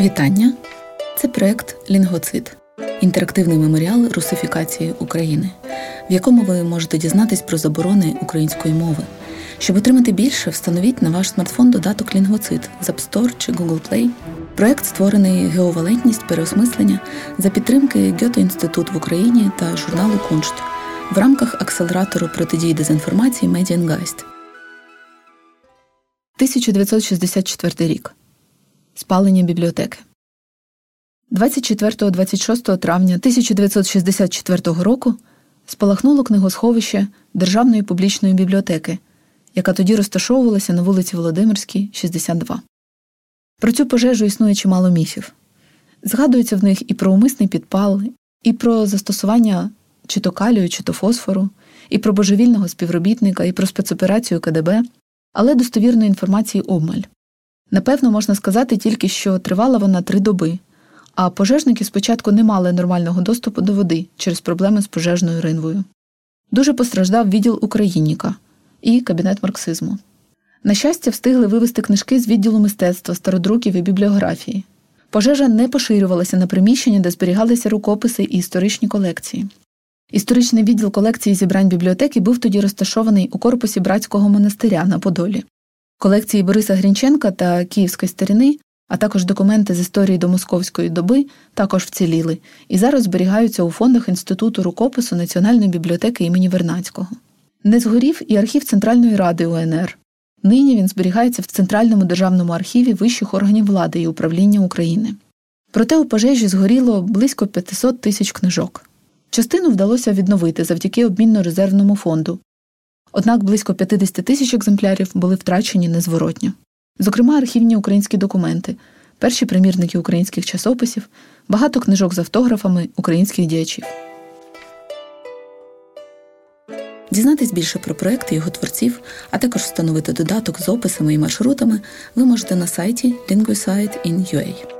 Вітання! Це проект Лінгвоцид інтерактивний меморіал русифікації України, в якому ви можете дізнатись про заборони української мови. Щоб отримати більше, встановіть на ваш смартфон додаток Лінгвоцид з App Store чи Google Play. Проект створений ГО Валентність переосмислення за підтримки Goethe-Institut в Україні та журналу Куншт в рамках акселератору протидії дезінформації Медіангайст. 1964 рік. Спалення бібліотеки. 24-26 травня 1964 року спалахнуло книгосховище Державної публічної бібліотеки, яка тоді розташовувалася на вулиці Володимирській, 62. Про цю пожежу існує чимало міфів. Згадується в них і про умисний підпал, і про застосування чи то калію, чи то фосфору, і про божевільного співробітника, і про спецоперацію КДБ, але достовірної інформації обмаль. Напевно, можна сказати тільки, що тривала вона три доби, а пожежники спочатку не мали нормального доступу до води через проблеми з пожежною ринвою. Дуже постраждав відділ Україніка і кабінет марксизму. На щастя, встигли вивезти книжки з відділу мистецтва, стародруків і бібліографії. Пожежа не поширювалася на приміщення, де зберігалися рукописи і історичні колекції. Історичний відділ колекції зібрань бібліотеки був тоді розташований у корпусі братського монастиря на Подолі. Колекції Бориса Грінченка та Київської старини, а також документи з історії до московської доби також вціліли і зараз зберігаються у фондах Інституту рукопису Національної бібліотеки імені Вернацького. Не згорів і архів Центральної ради УНР. Нині він зберігається в Центральному державному архіві вищих органів влади і управління України. Проте у пожежі згоріло близько 500 тисяч книжок. Частину вдалося відновити завдяки обмінно-резервному фонду. Однак близько 50 тисяч екземплярів були втрачені незворотньо. Зокрема, архівні українські документи, перші примірники українських часописів, багато книжок з автографами українських діячів. Дізнатись більше про проекти його творців, а також встановити додаток з описами і маршрутами ви можете на сайті Linguisite in UA.